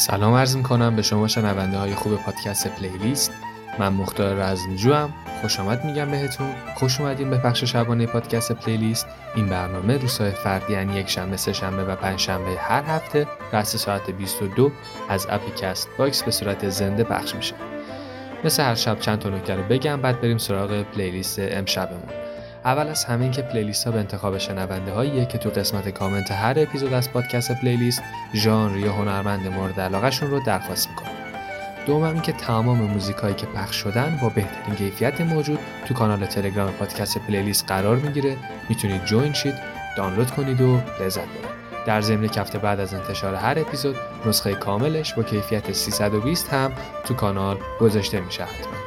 سلام عرض می‌کنم به شما شنونده های خوب پادکست playlist. من مختار رزمجو هم خوش آمد میگم بهتون. خوش اومدین به بخش شبانه پادکست playlist. این برنامه روزهای فرد یعنی یک شنبه سه شنبه و پنج شنبه هر هفته رأس ساعت 22 از اپ Castbox به صورت زنده پخش میشه. مثل هر شب چند تا نکته رو بگم بعد بریم سراغ playlist امشبمون. اول از همه این که playlist ها به انتخاب شنونده هاییه که تو قسمت کامنت هر اپیزود از پادکست playlist ژانر یا هنرمند مورد علاقهشون رو درخواست می‌کنن دوم این که تمام موزیک هایی که پخش شدن با بهترین کیفیت موجود تو کانال تلگرام پادکست playlist قرار می‌گیره. می‌تونید join شید دانلود کنید و لذت ببرید. در ضمن یه هفته بعد از انتشار هر اپیزود نسخه کاملش با کیفیت 320 هم تو کانال گذاشته میشه حتما.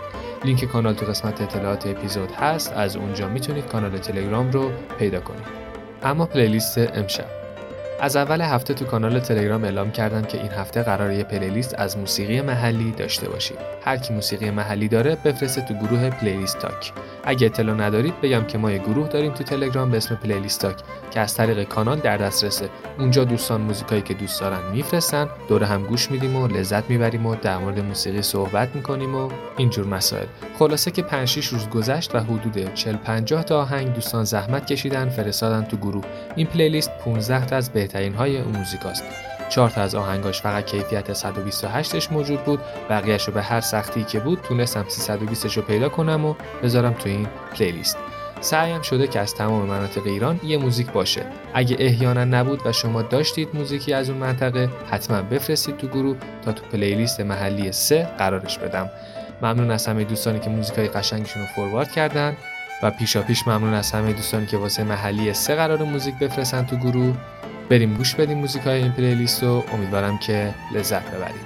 لینک کانال تو قسمت اطلاعات اپیزود هست از اونجا می‌تونید کانال تلگرام رو پیدا کنید. اما playlist امشب. از اول هفته تو کانال تلگرام اعلام کردم که این هفته قرار یه playlist از موسیقی محلی داشته باشیم. هر کی موسیقی محلی داره بفرسته تو گروه playlist talk. اگه اطلاع ندارید بگم که ما یه گروه داریم تو تلگرام به اسم playlist talk که از طریق کانال در دسترسه. اونجا دوستان موزیکایی که دوست دارن میفرستن، دور هم گوش میدیم و لذت می‌بریم و در مورد موسیقی صحبت می‌کنیم و اینجور مسائل. خلاصه که 5 6 روز گذشت و حدود 40 50 تا آهنگ دوستان زحمت کشیدن فرستادن تو گروه. این پلیلیست 15 تا از بهترین های اون موزیکاست چهار تا از آهنگاش فقط کیفیت 128ش موجود بود. بقیهش رو به هر سختی که بود تونستم 320ش رو پیدا کنم و بذارم تو این پلیلیست. سعیم شده که از تمام مناطق ایران یه موزیک باشه. اگه احیانا نبود و شما داشتید موزیکی از اون منطقه حتما بفرستید تو گروه تا تو پلیلیست محلی سه قرارش بدم. ممنون از همه دوستانی که موزیکای قشنگشون رو فوروارد کردن. و پیشا پیش ممنون از همه دوستانی که واسه محلی سه قرار موزیک بفرستن تو گروه. بریم گوش بدیم موزیک های این پلیلیست و امیدوارم که لذت ببرید.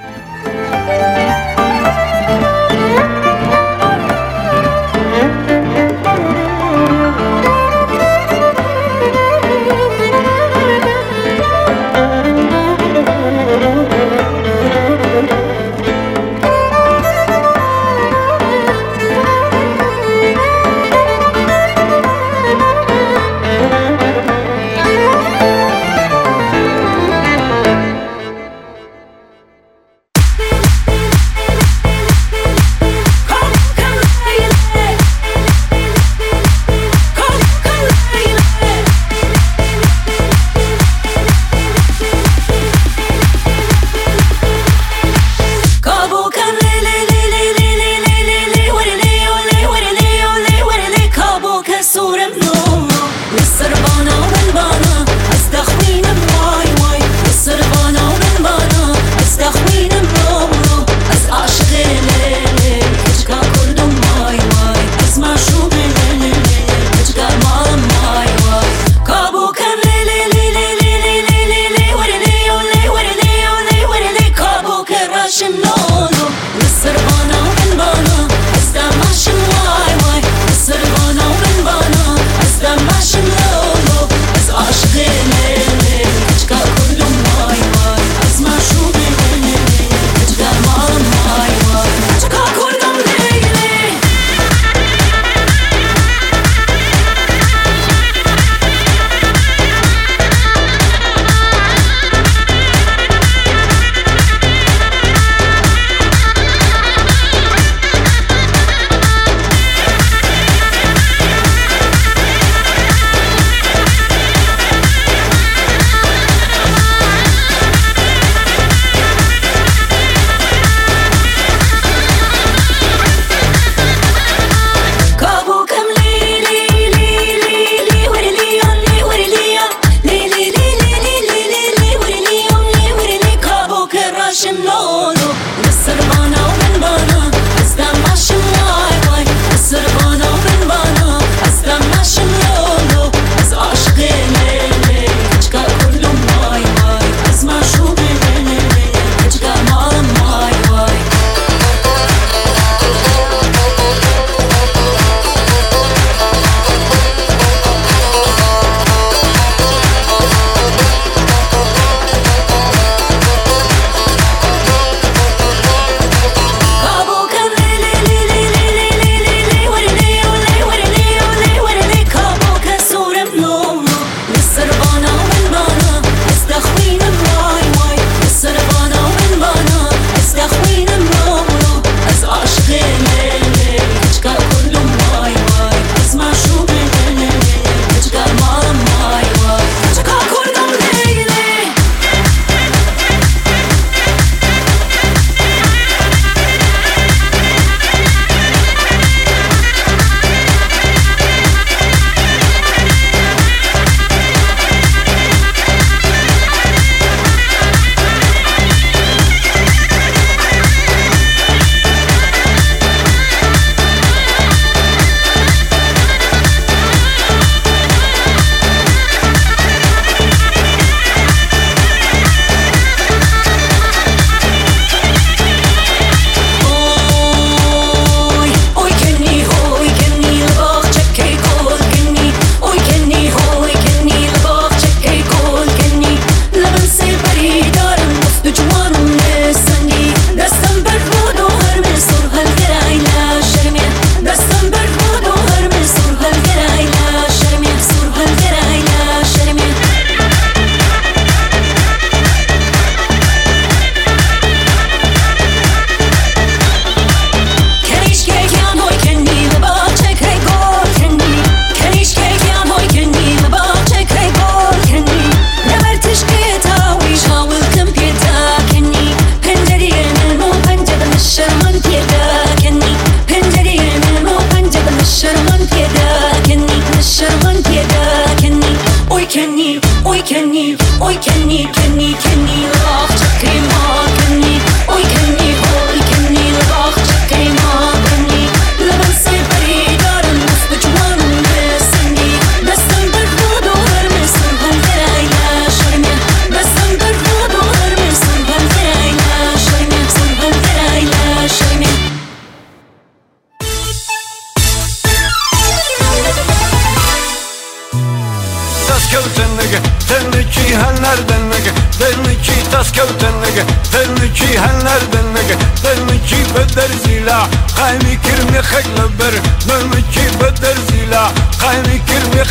کنی اوی کنی کنی کنی راخ چکری ما کنی اوی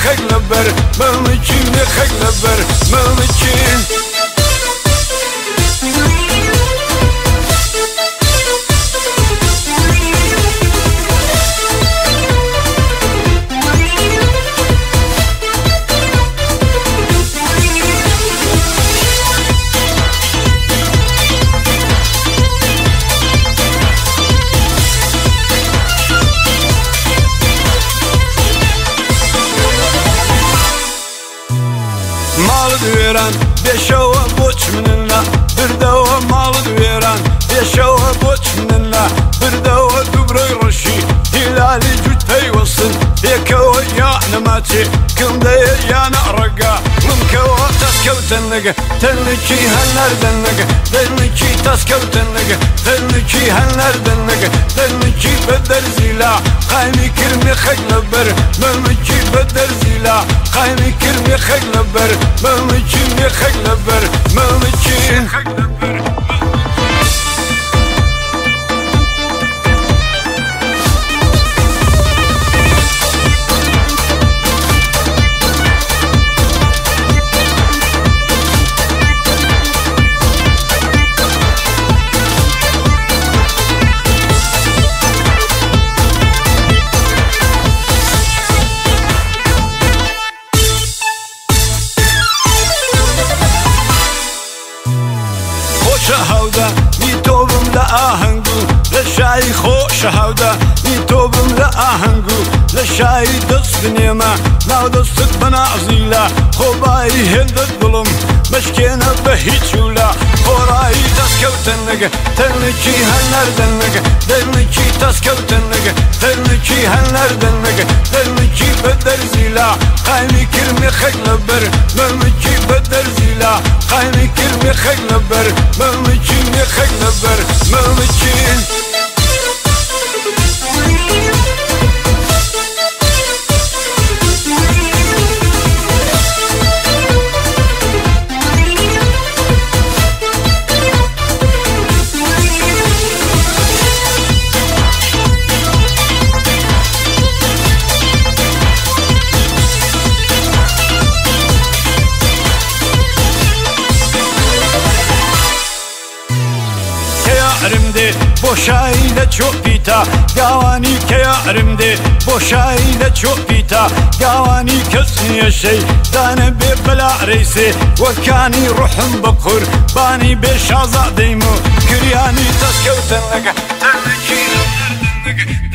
خەک لەبەر مەمکی می خەک لەبەر مەمکی tennege Tenneki henler dennege Tenneki tas kev tennege Tenneki henler dennege Tenneki beder zila. Kayni kirmi khekle ber Mevmeki beder zila. Kayni kirmi khekle ber Mevmeki mi khekle ber Mevmeki Mevmeki لەبەر خۆشە هەودا نی تۆ بم لە ئاهەنگو لە شایی خۆشە هەودا نی تۆ بم لە ئاهەنگو لە شایی دەست بنێمە ناو دەستت بەنازیلا خۆبایی هێندت دڵم مشکێنە بە هیچ ولا Poraj tas kevtenege, terniki henlerdennege, terniki tas kevtenege, terniki henlerdennege, terniki beder zila, kayni kirmi xegleber, memiki beder zila, kayni kirmi xegleber, memiki mi xegleber, memiki. دێ بۆشایی لە چۆپیتا گاوانی کە یارم دێ. بۆشایی لە چۆپیتا گاوانی کەس نیەشەی دانە بێ بەلا ڕیسێ وەکانی ڕحم بەقور بانی بێ شازادەیم و کریانی دەستکەوتن لەگە. تەنکی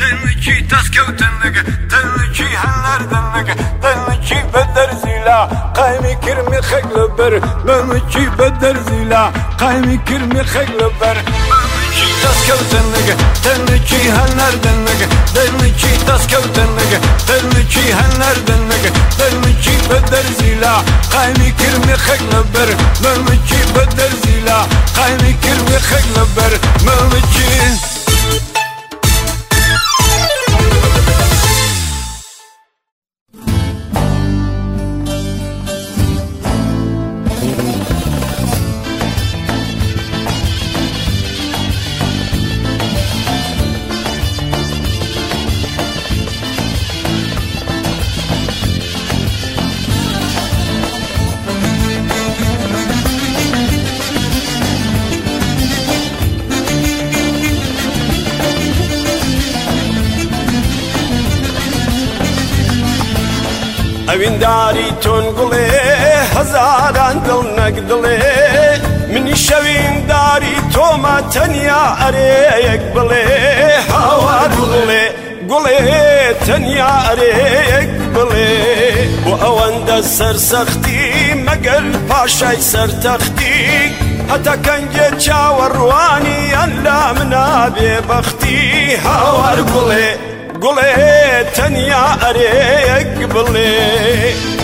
دەنکی دەستکەوتن لەگە. دەنکی هەنەردن لەگە دەنکی بە دەرزیلا قایمی کرمی خەک لەبەر مەمکی بە دەرزیلا قایمی کرمی خەک لەبەر tas kevtenege Tenliki henlerden nege Tenliki tas kevtenege Tenliki henlerden nege Tenliki beder zila Kaymi kirmi khekle ber Mevmiki beder zila Kaymi kirmi khekle ber Mevmiki Mevmiki ئەوینداری تۆن گوڵێ هەزاران دڵ نەگدڵێ منی شەوینداری تۆمە تەنیا ئەرەیەک بڵێ. هاوار گوڵێ گوڵێ تەنیا ئەرەیەک بڵێ. ئەوەندە سەرسەختی مەگەر پاشای سەرتەختی. هەتا کەنگێ چاوەڕوانی ئەن لا منا بێبەختی. هاوار گوڵێ گوڵێ تەنیا ئەرێک بڵێ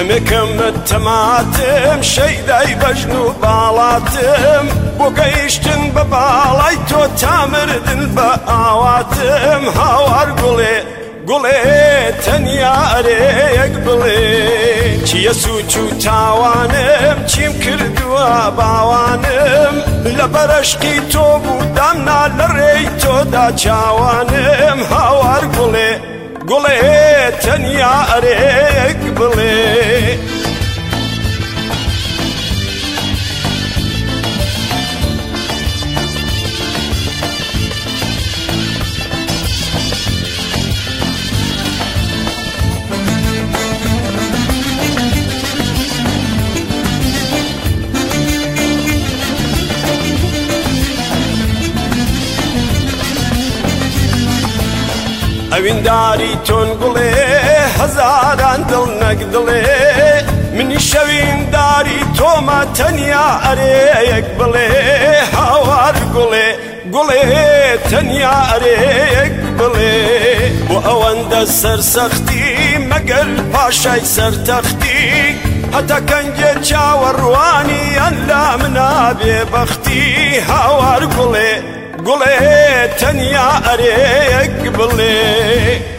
دەمێکمت تەماتم شەیدای بەژن و باڵاتم. بۆ گەیشتن بە باڵای تۆ تامردن بە ئاواتم. هاوار گوڵێ گوڵێ تەنیا ئەرەیەک بڵێ. چیە سوچ و تاوانم چیم کردووە باوانم. لە بەرەشقی تۆ بوو دامنا لە ڕێی تۆدا چاوانم. هاوار گوڵێ گوڵێ تەنیا ئەرێک بڵێ. ئەوینداری تۆن گوڵێ هەزاران دڵ نەک دڵێ. منی شەوینداری تۆمە تەنیا ئەرەیەک بڵێ هاوار گوڵێ گوڵێ تەنیا ئەرەیەک بڵێ. بۆ ئەوەندە سەرسەختی مەگەر پاشای سەرتەختی هەتا کەنگێ چاوەڕوانی ئەن لا منا بێبەختی هاوار گوڵێ. گوڵێ تەنیا ئەرێک بڵێ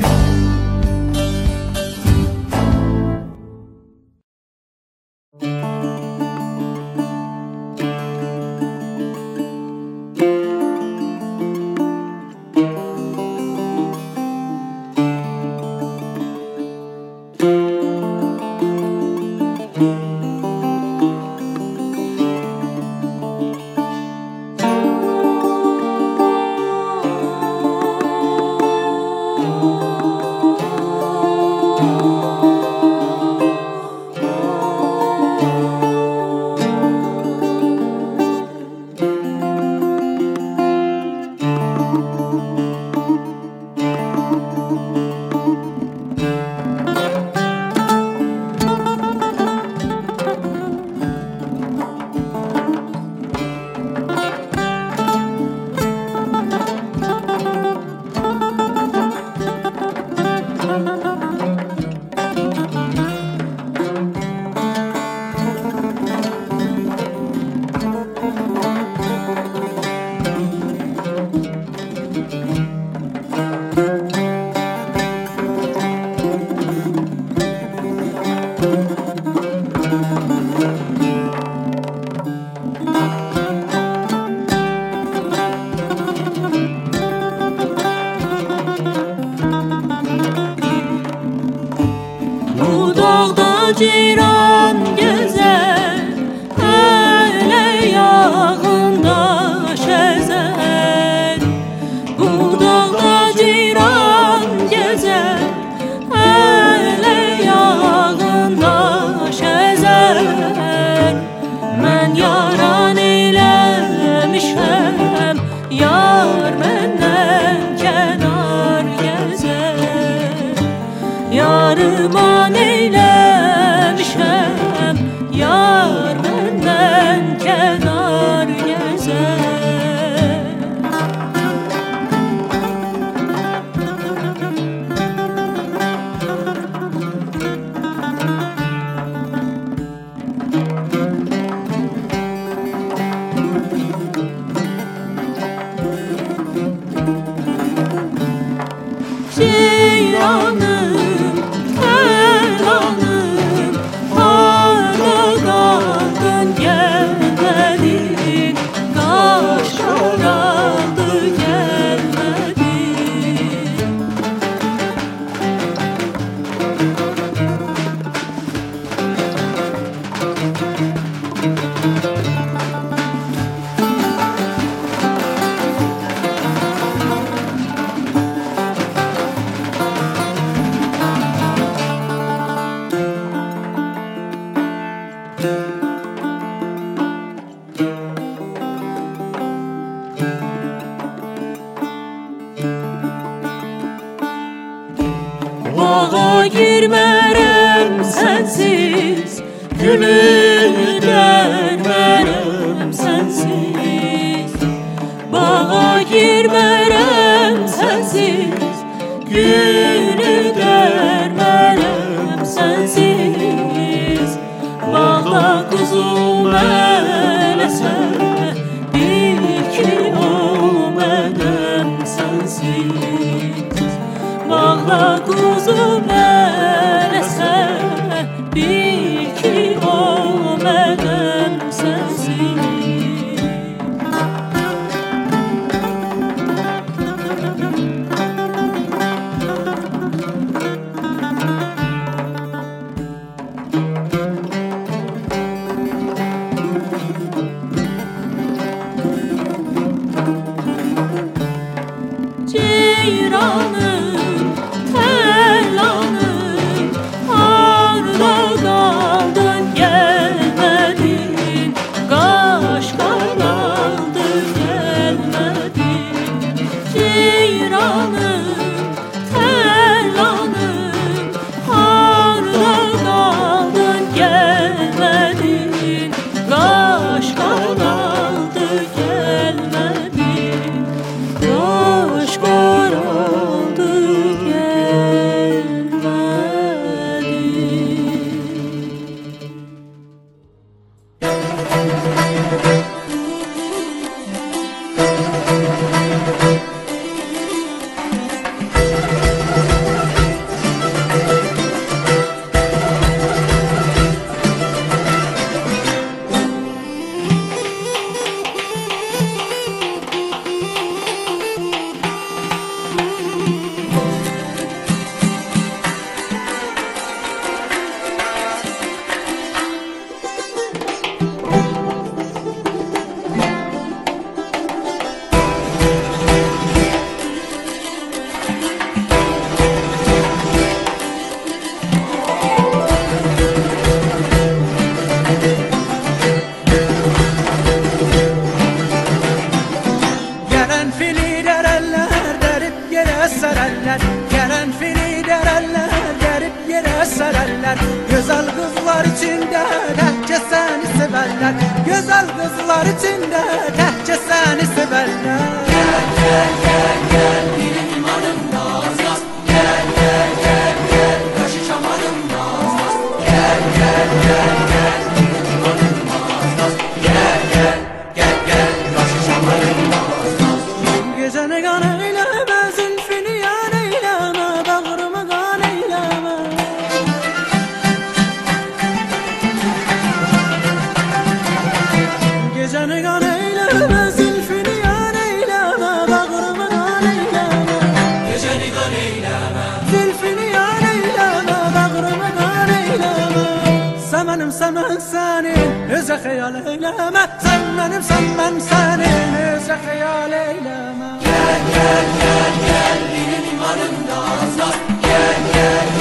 hayal eyleme. Sen benim sen ben senin ise hayal eyleme. Gel gel gel gel benim imanım da azar. Gel gel gel.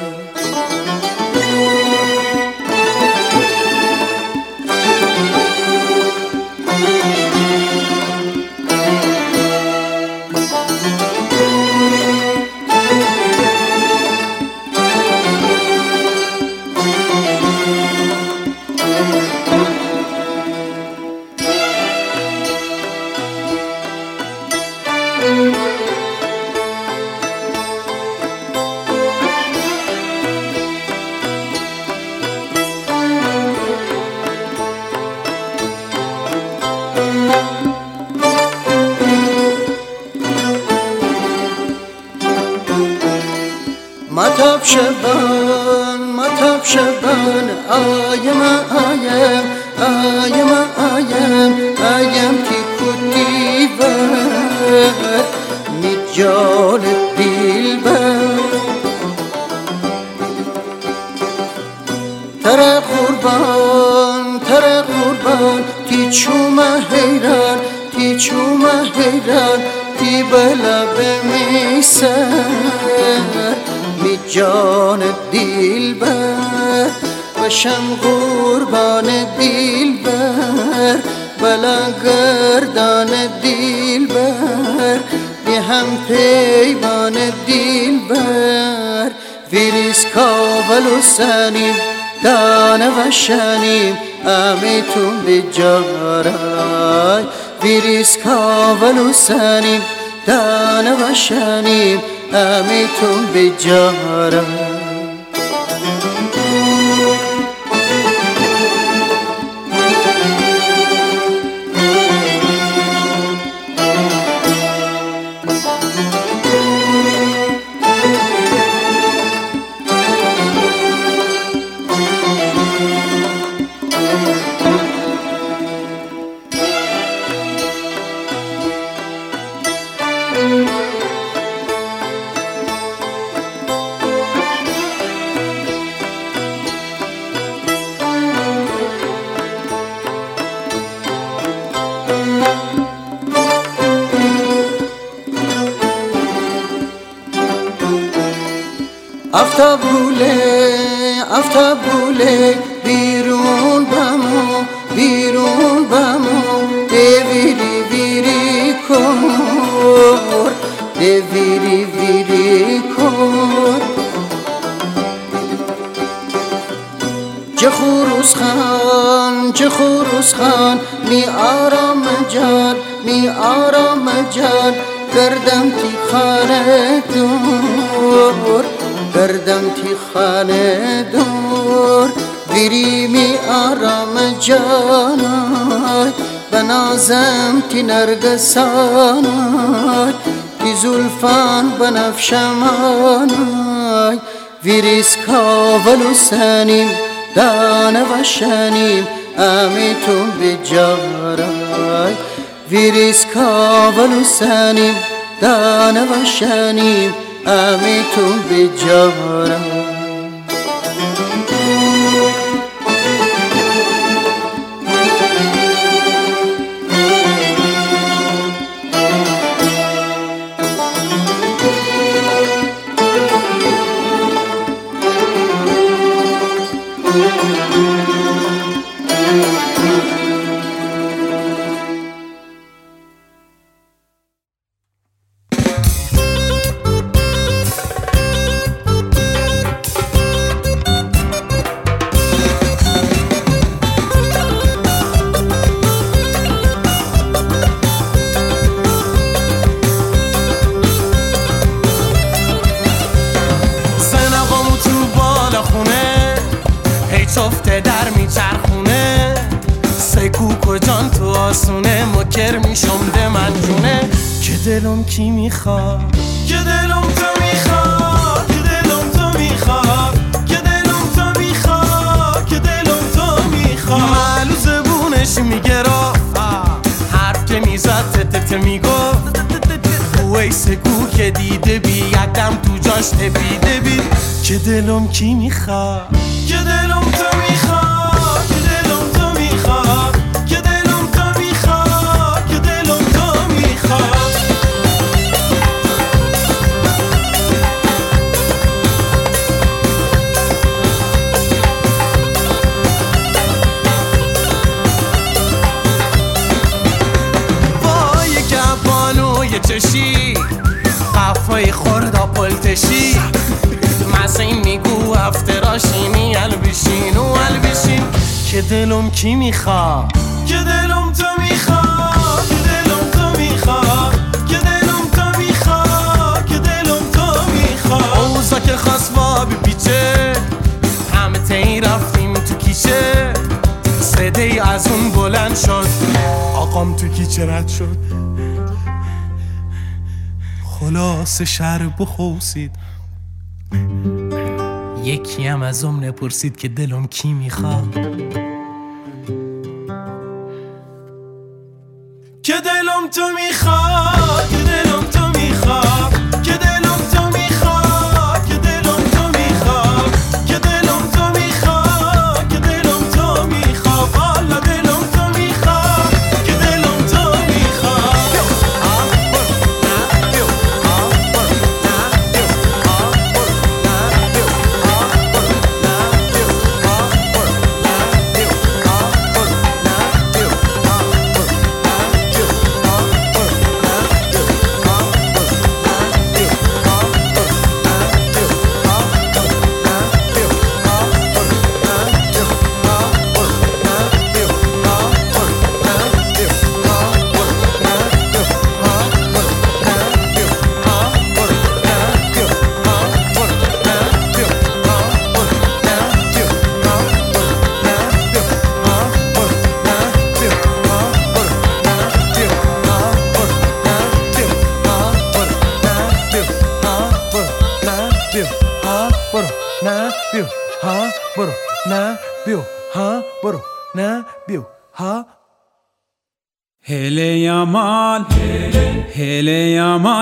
سنیم دانه و شنیم امیتون به جارای افتاب گوله افتاب گوله بیرون بمو بیرون بمو ویری ویری کور ویری ویری کور چه خروس خان چه خروس خان می آرام جان می آرام جان کردم تی خانه دور کردم تی خانه دور ویری می آرام جانای بنازم تی نرگسانای تی زلفان بنفشمانای ویریس کاولو سنیم دانه شنیم امیتون به جارای ویریس کاولو سنیم دانه و شنیم امیتون به هی چفته در میچرخونه. سکوک و جان تو آسونه مکر میشم من جونه. که دلم کی می‌خواد؟ که دلم تو می‌خواد؟ که دلم تو می‌خواد؟ که دلم تو می‌خواد؟ که دلم تو می‌خواد؟ معلو زبونش میگه را حرف که می‌زد تتت می‌گفت. ویس گو که دیده بی یکم تو جاش تپیده بی. که دلم کی می‌خواد؟ که دلم تو حرفای خوردا پلتشی مزین میگو افتراشینی البشین و البشین که دلم کی میخوا؟ که دلم تو میخوا؟ که دلم تو میخوا؟ که دلم تو میخوا؟ که دلم تو میخوا؟ اوزا که خواست بپیچه همه تایی رفتیم تو کیشه صده ای از اون بلند شد. آقام تو کیچه رد شد. خلاص شهر بخوسید یکی هم از ام نپرسید که دلم کی می‌خواد. که دلم تو می‌خواد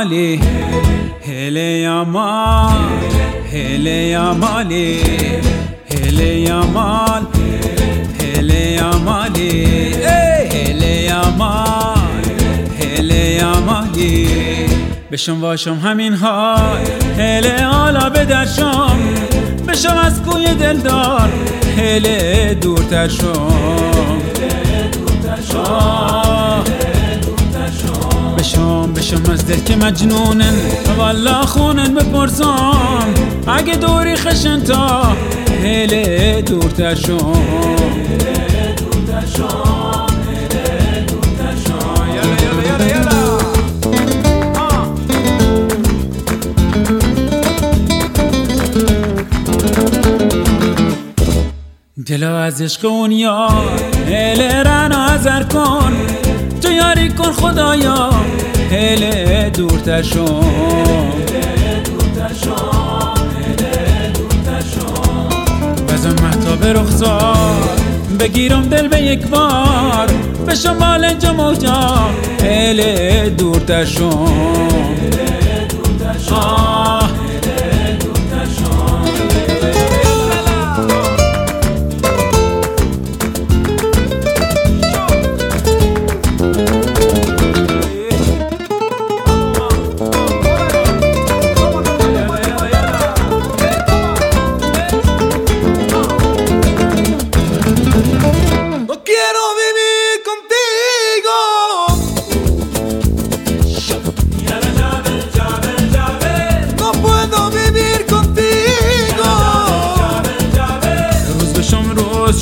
یامالی هله یامال هله یامالی هله یامال هله یامالی هله یامال هله یامالی بشم واشم همین حال هله حالا به درشم بشم از کوی دلدار هله دورتر شم آه. بشم بشم از دل که مجنونن. والا خونن بپرسم. اگه دوری خشن تا هله دورتر شم دلو از عشق اون یار هله رن آزر کن کن خدایا هله دورتر شم بزن محتاب رخسار بگیرم دل به یک بار. به شمال اینجا موجا هله دورتر شم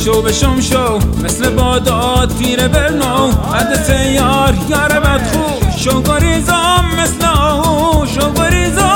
شو بشم شو مثل بادات تیر برنو عدس یار یار بدخو شو گریزم مثل او شو گریزم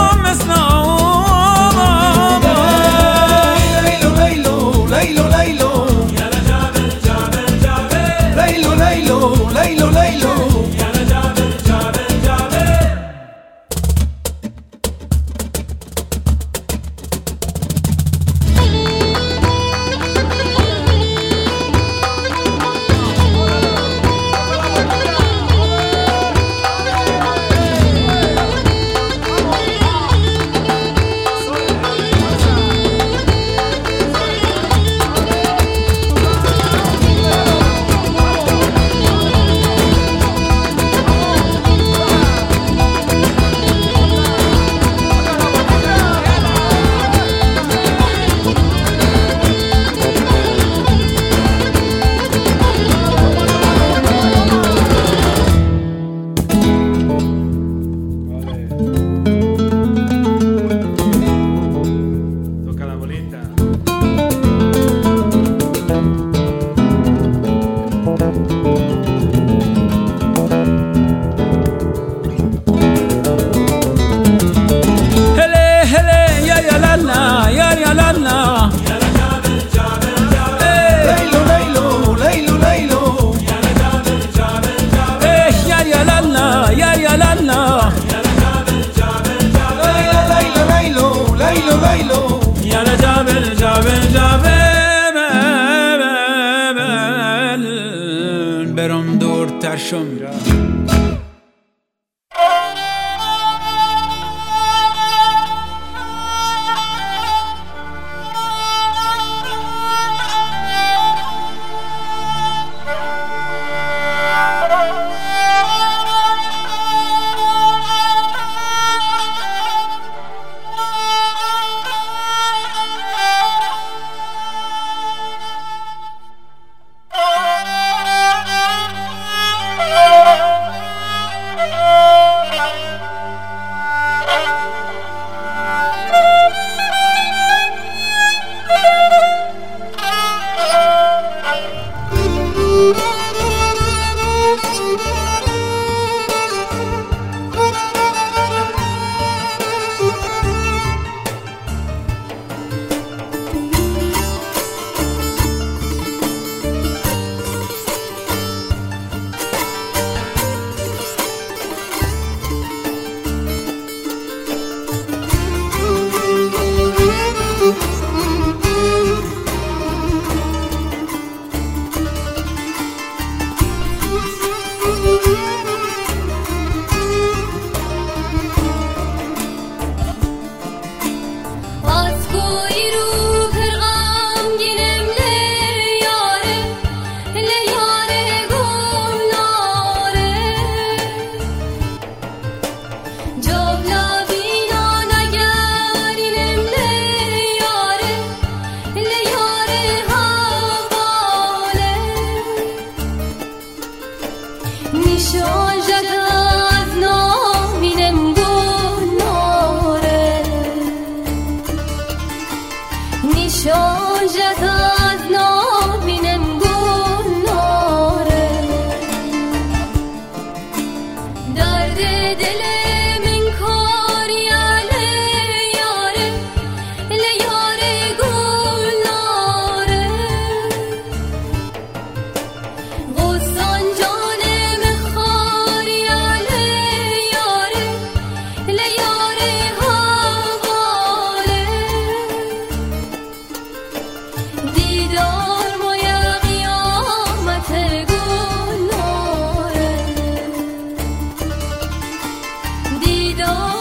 都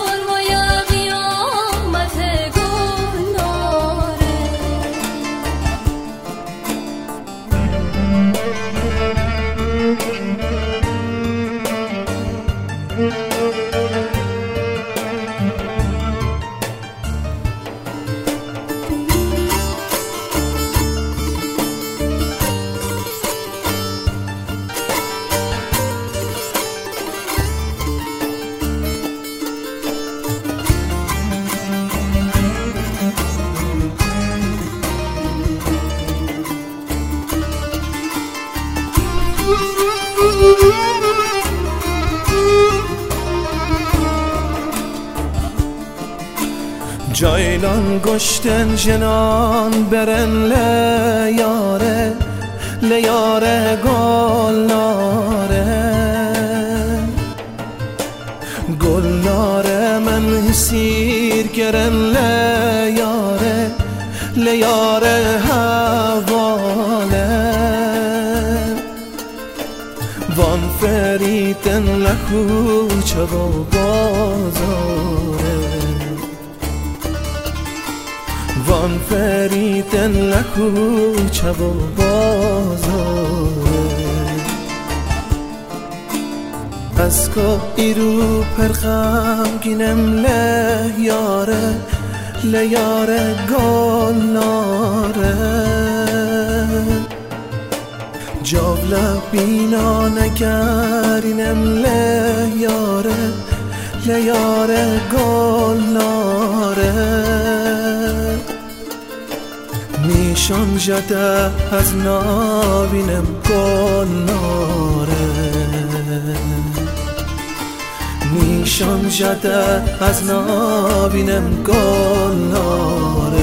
گشتن جنان برن لیاره لیاره گلناره گلناره من حسیر گرن لیاره لیاره حواله. وان فریدن لکوچه و بازاره فریدن لکوچه و بازاره از که ایرو پرخمگینم له یاره لیاره گلناره جاولا بینا نگرینم لیاره لیاره گلناره نیشان جده از نابینم گلناره نیشان جده از نابینم گلناره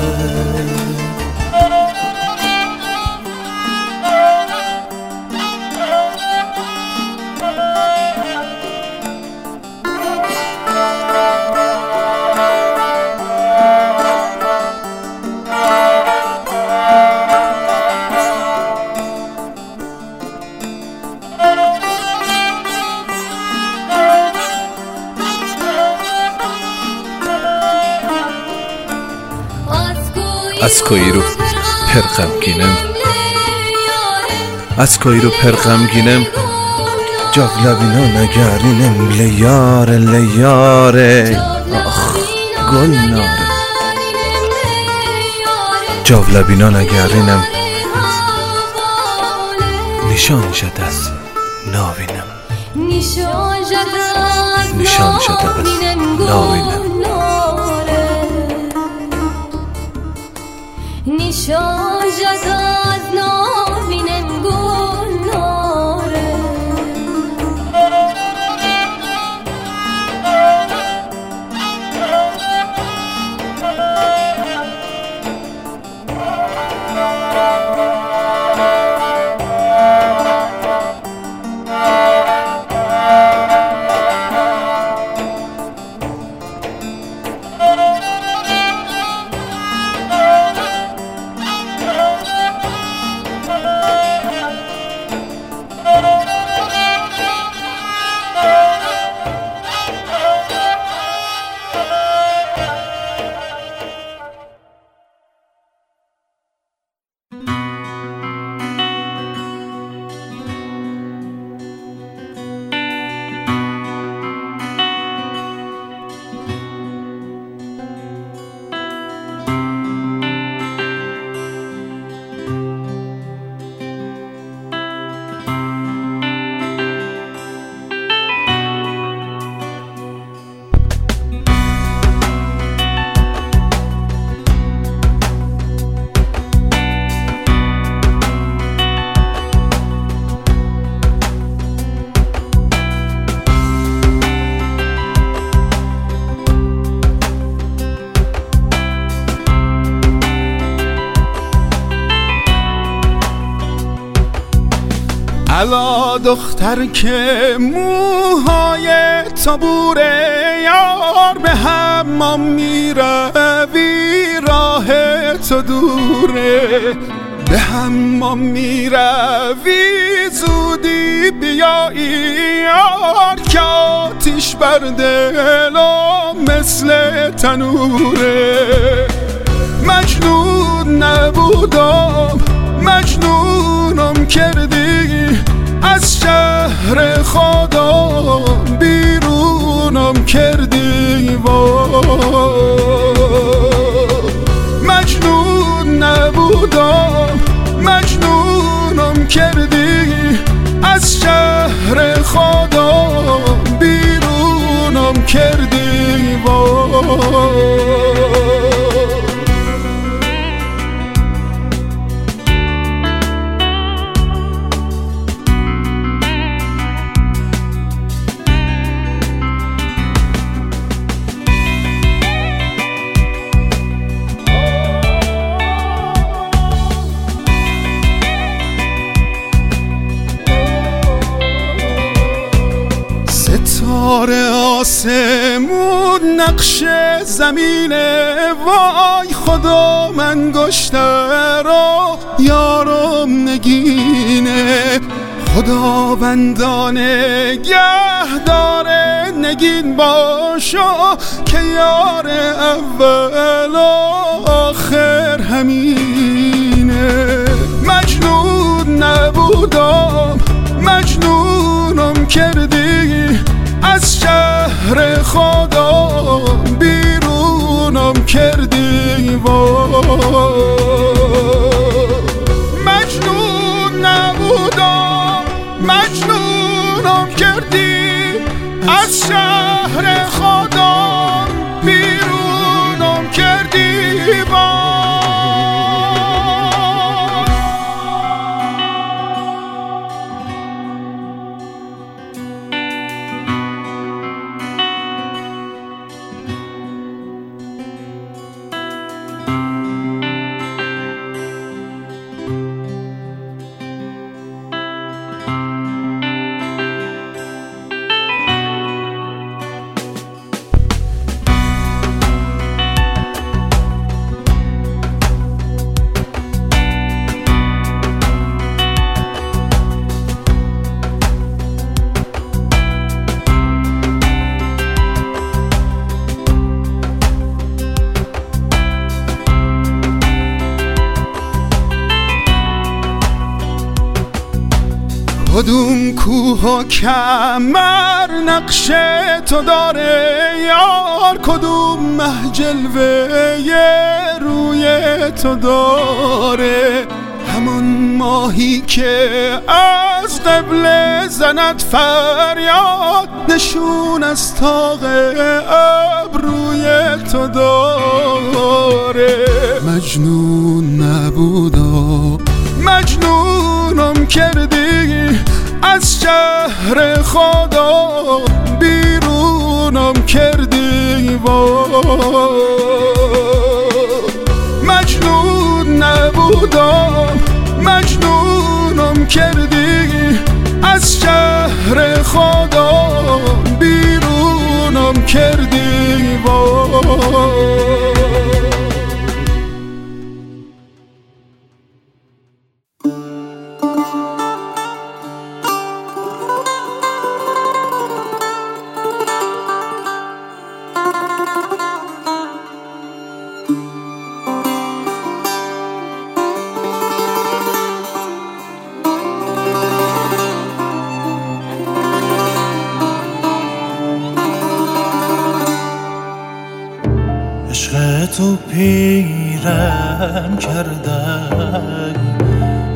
از کوی رو پرغمگینم از کوی رو پرغمگینم جاغلبینا نگرینم لیاره لیاره آخ گل ناره جاولبینا نگرینم نشان شد از ناوینم نشان شده از ناوینم نشان شده الا دختر که موهای تابوره یار به حمام می‌روی راه تو دوره به حمام می‌روی. زودی بیایی یار که آتیش بر دلم مثل تنوره. مجنون نبودم مجنونم کردی. از شهر خودم بیرونم کردی وای. مجنون نبودم مجنونم کردی. از شهر خودم بیرونم کردی وای. نقش زمینه وای خدا من گشته را یارم نگینه خداوندانه گه داره نگین باشا که یار اول و آخر همینه مجنون نبودم مجنونم کردی. از شهر خدا بیرونم کردی وای. مجنون نبودم مجنونم کردی. از شهر خدا و کمر نقش تو داره یار کدوم مه جلوه روی تو داره. همون ماهی که از قبل زند فریاد نشون از تاق ابروی تو داره. مجنون نبودا مجنونم کردی. از شهر خدا بیرونم کردی وای مجنون نبودم مجنونم کردی. از شهر خدا بیرونم کردی وای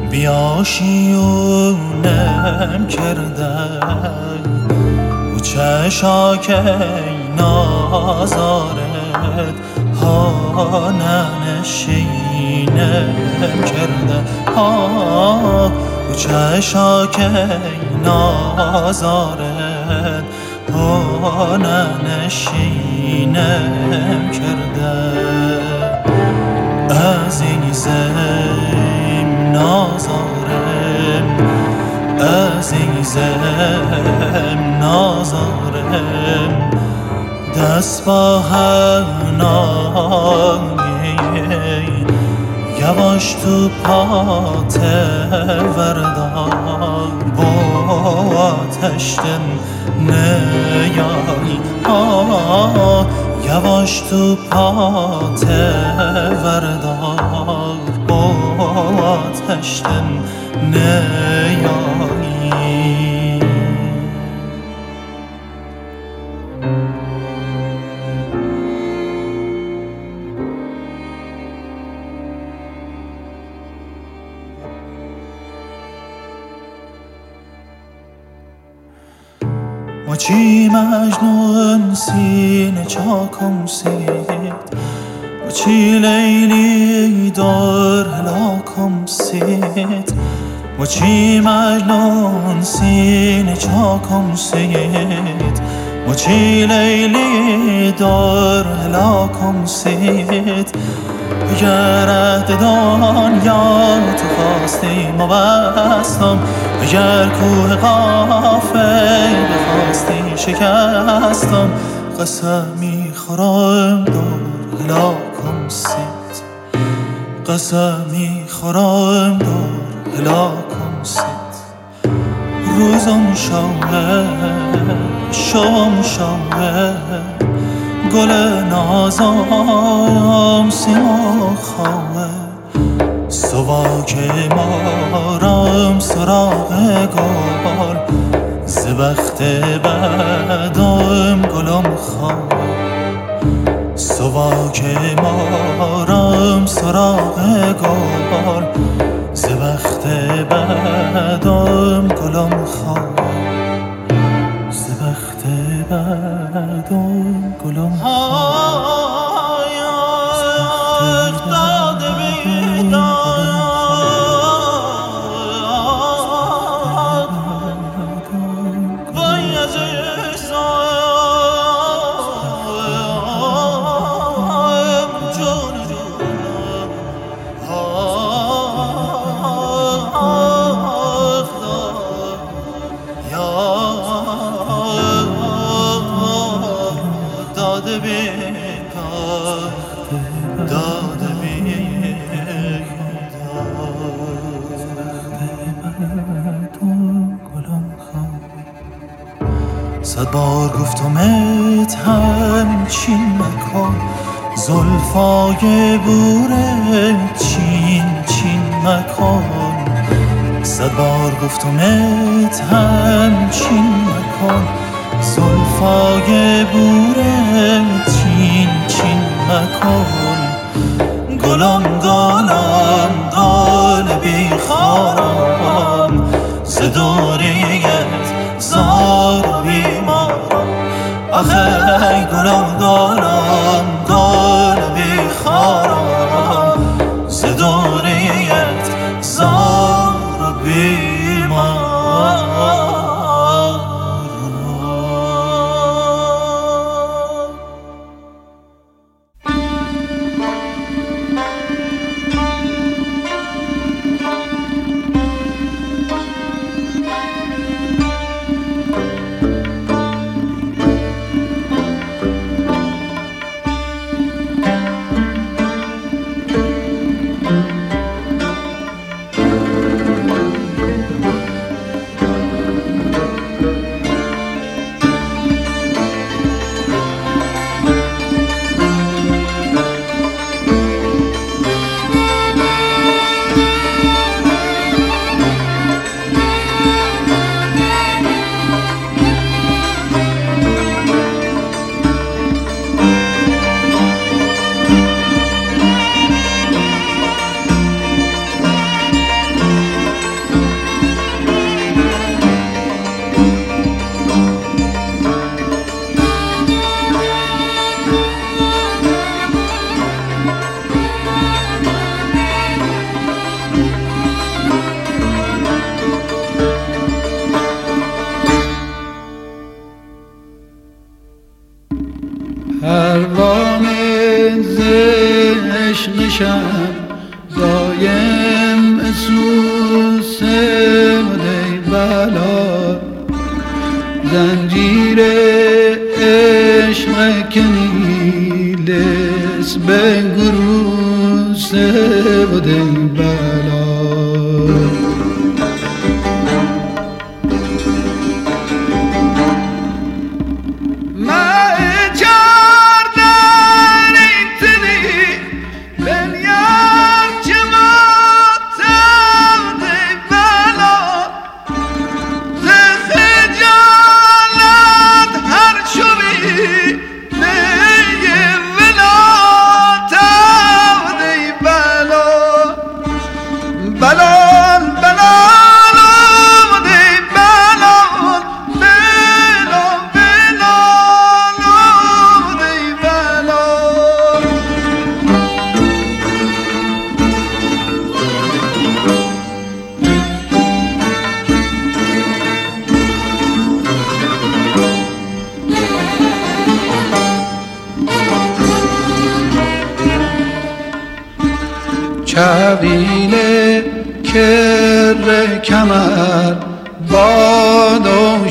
بیاشیونم کردن. او چشا که نازارت ها ننشینم کرده ها او چشا که نازارت ها ننشینم کرده از این زم نازارم از این زم نازارم. دست با هنایی یواش تو پات وردار با آتشتم نیایی آه یواش تو پات وردار با آتشتم نیایی مچی مجنون سینه چاکم سید مچی لیلی دار هلاکم سید مچی مجنون سینه چاکم سید مچی لیلی دار هلاکم سید اگر دنیا تو خواستیم ما بستم اگر کوه قافه بخواستی شکستم. قسمی خورم دور هلاکم سید قسمی خورم دور هلاکم سید روزم شامه شام شامه. گل نازم سیما خواهد که ما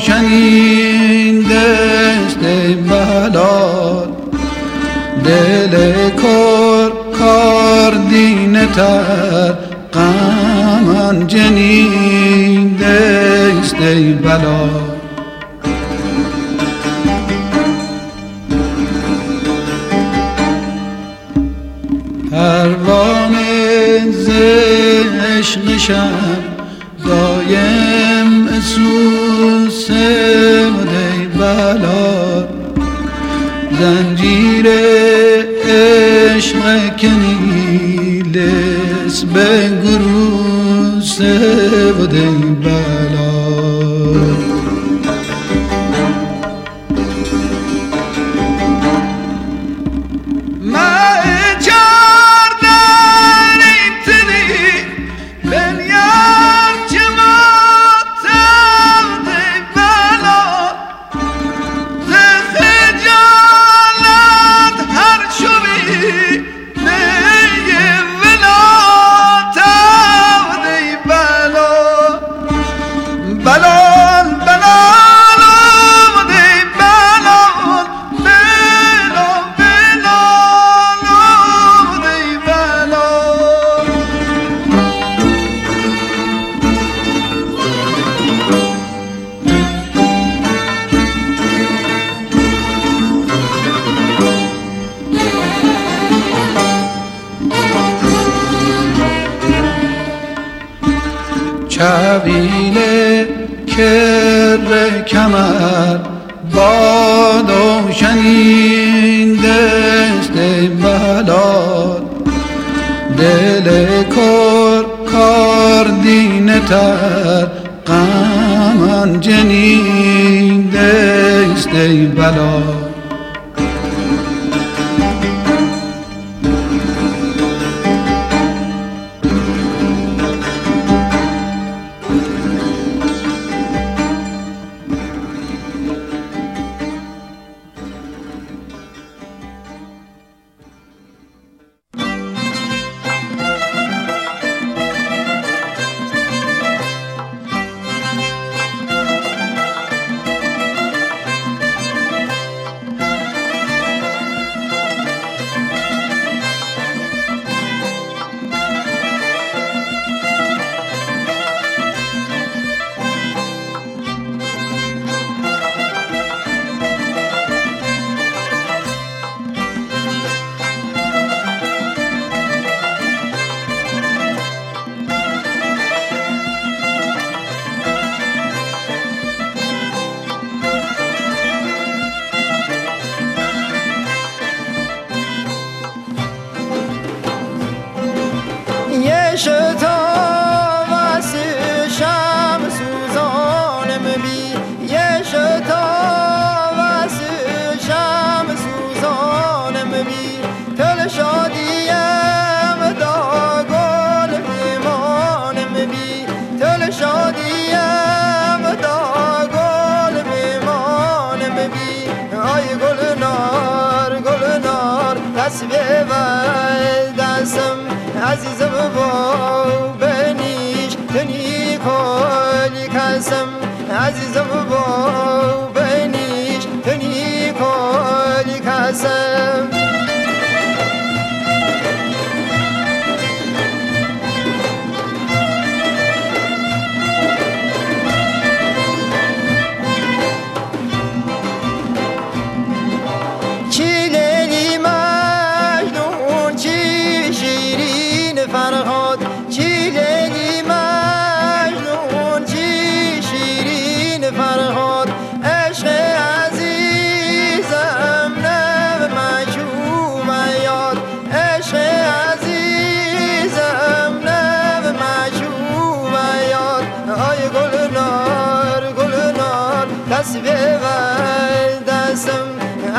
شنین دشت بلال دل کار کار دینه تر قمان جنین دشت بلال. پروانه ز عشق ای بلا. زنجیر عشق کنیلس به گروسه.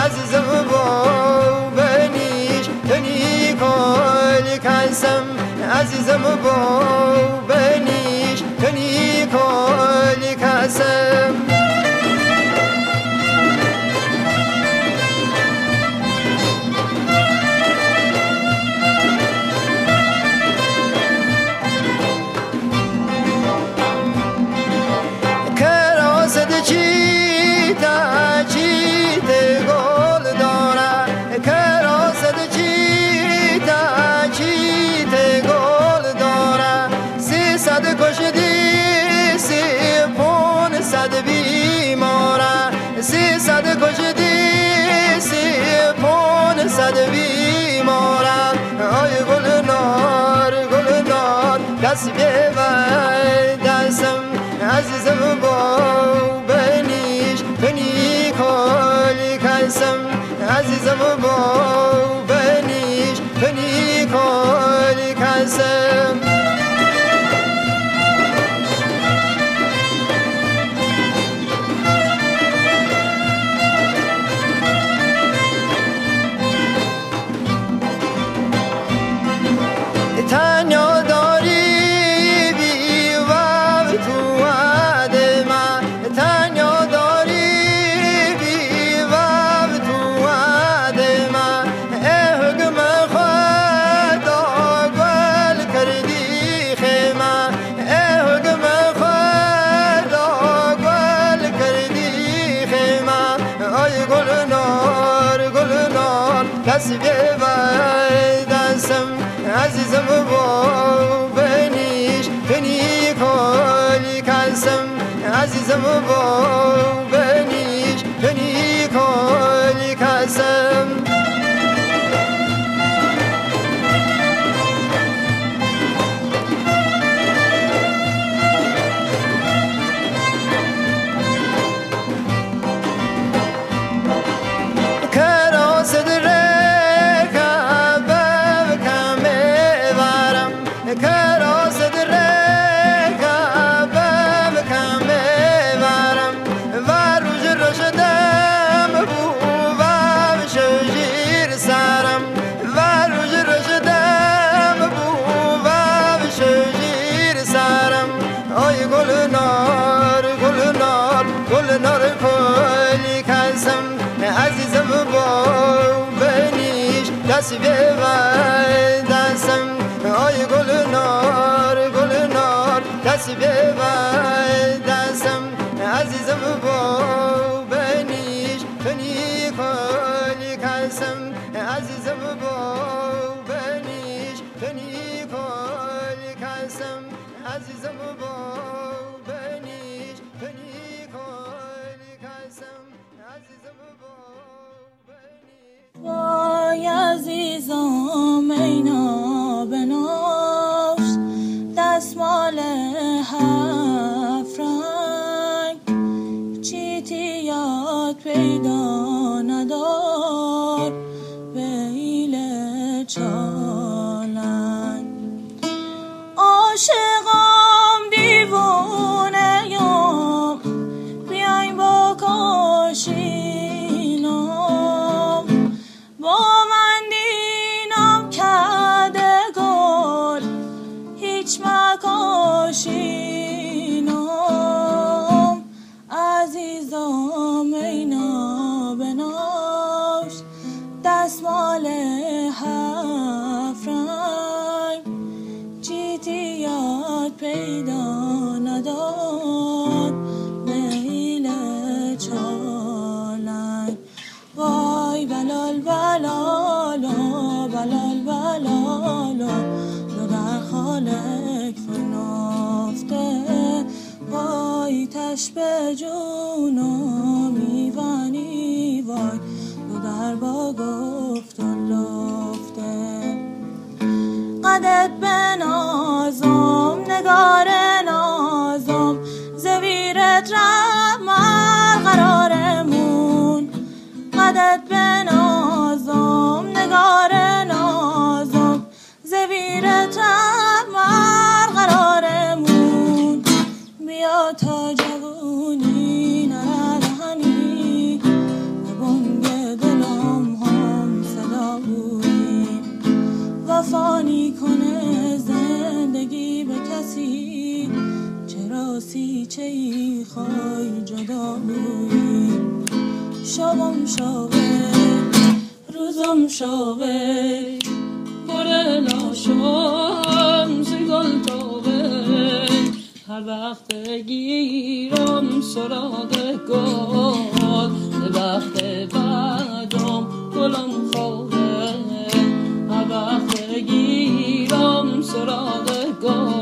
از زبان بنیش تنی کال کنسم عزیزم با بنیش تنی کال کنسم به من دستم. عزیزم بنیش بنی کلی کسم عزیزم با بنیش بنی کلی کسم عزیزم با بنیش بنی کلی کسم عزیزم با وای عزیزم اینا بنا başı آتش به جونا میوانی وای دو در با گفت و لفته قدت به چه ای خواهی جدا شبم شابه روزم شابه گره لاشم زگل تابه. هر وقت گیرم سراغ گل به وقت بعدم گلم خوابه. هر وقت گیرم سراغ گل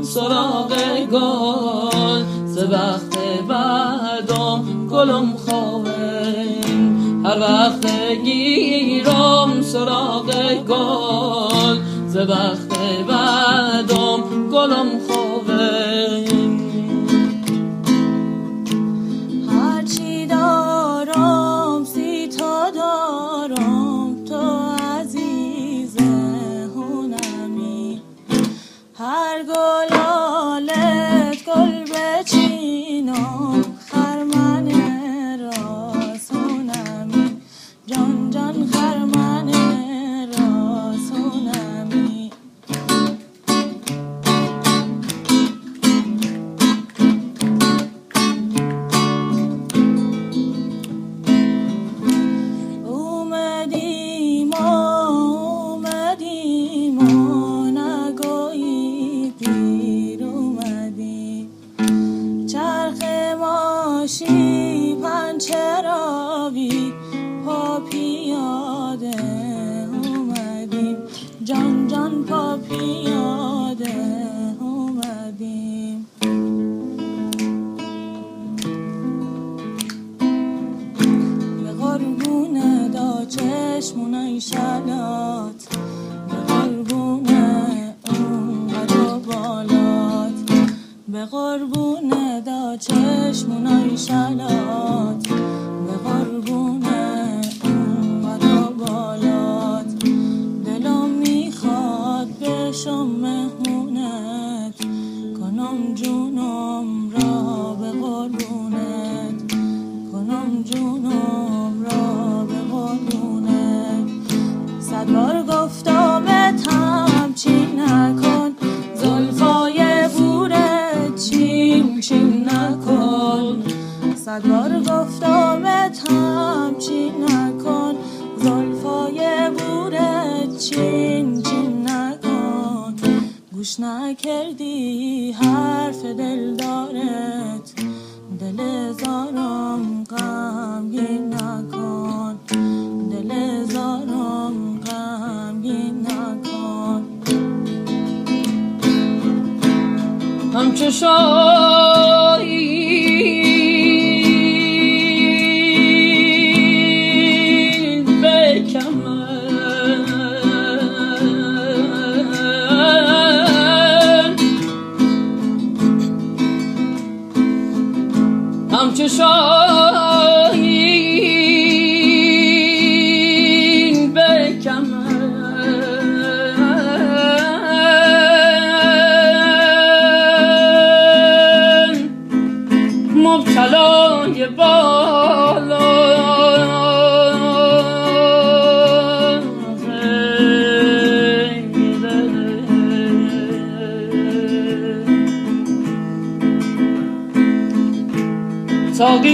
سراغ گل ز وقت بعدم گلم خواهن هر وقت گیرم سراغ گل ز وقت بعدم گلم خواهن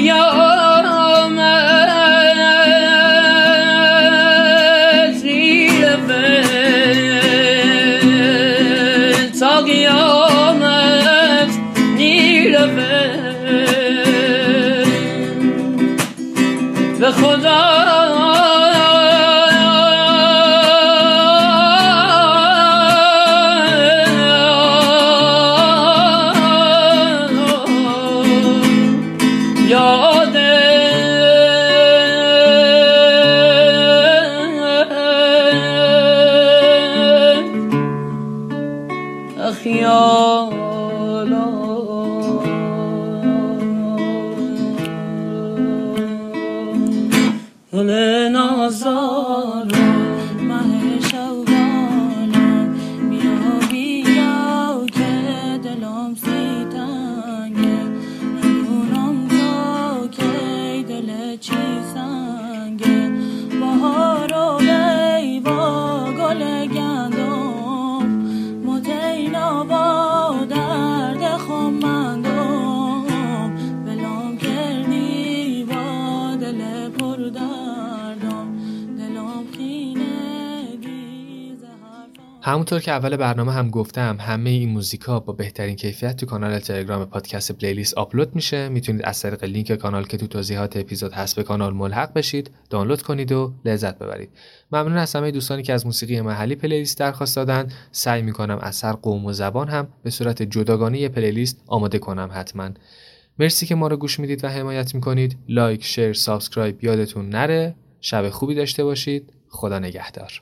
your همونطور که اول برنامه هم گفتم همه این موزیکا با بهترین کیفیت تو کانال تلگرام پادکست playlist آپلود میشه. می‌تونید از طریق لینک کانال که تو توضیحات اپیزود هست به کانال ملحق بشید دانلود کنید و لذت ببرید. ممنون از همه دوستانی که از موسیقی محلی playlist درخواست دادن. سعی می‌کنم از هر قوم و زبان هم به صورت جداگانه playlist آماده کنم حتما. مرسی که ما رو گوش می‌دید و حمایت می‌کنید. like share subscribe یادتون نره. شب خوبی داشته باشید. خدا نگهدار.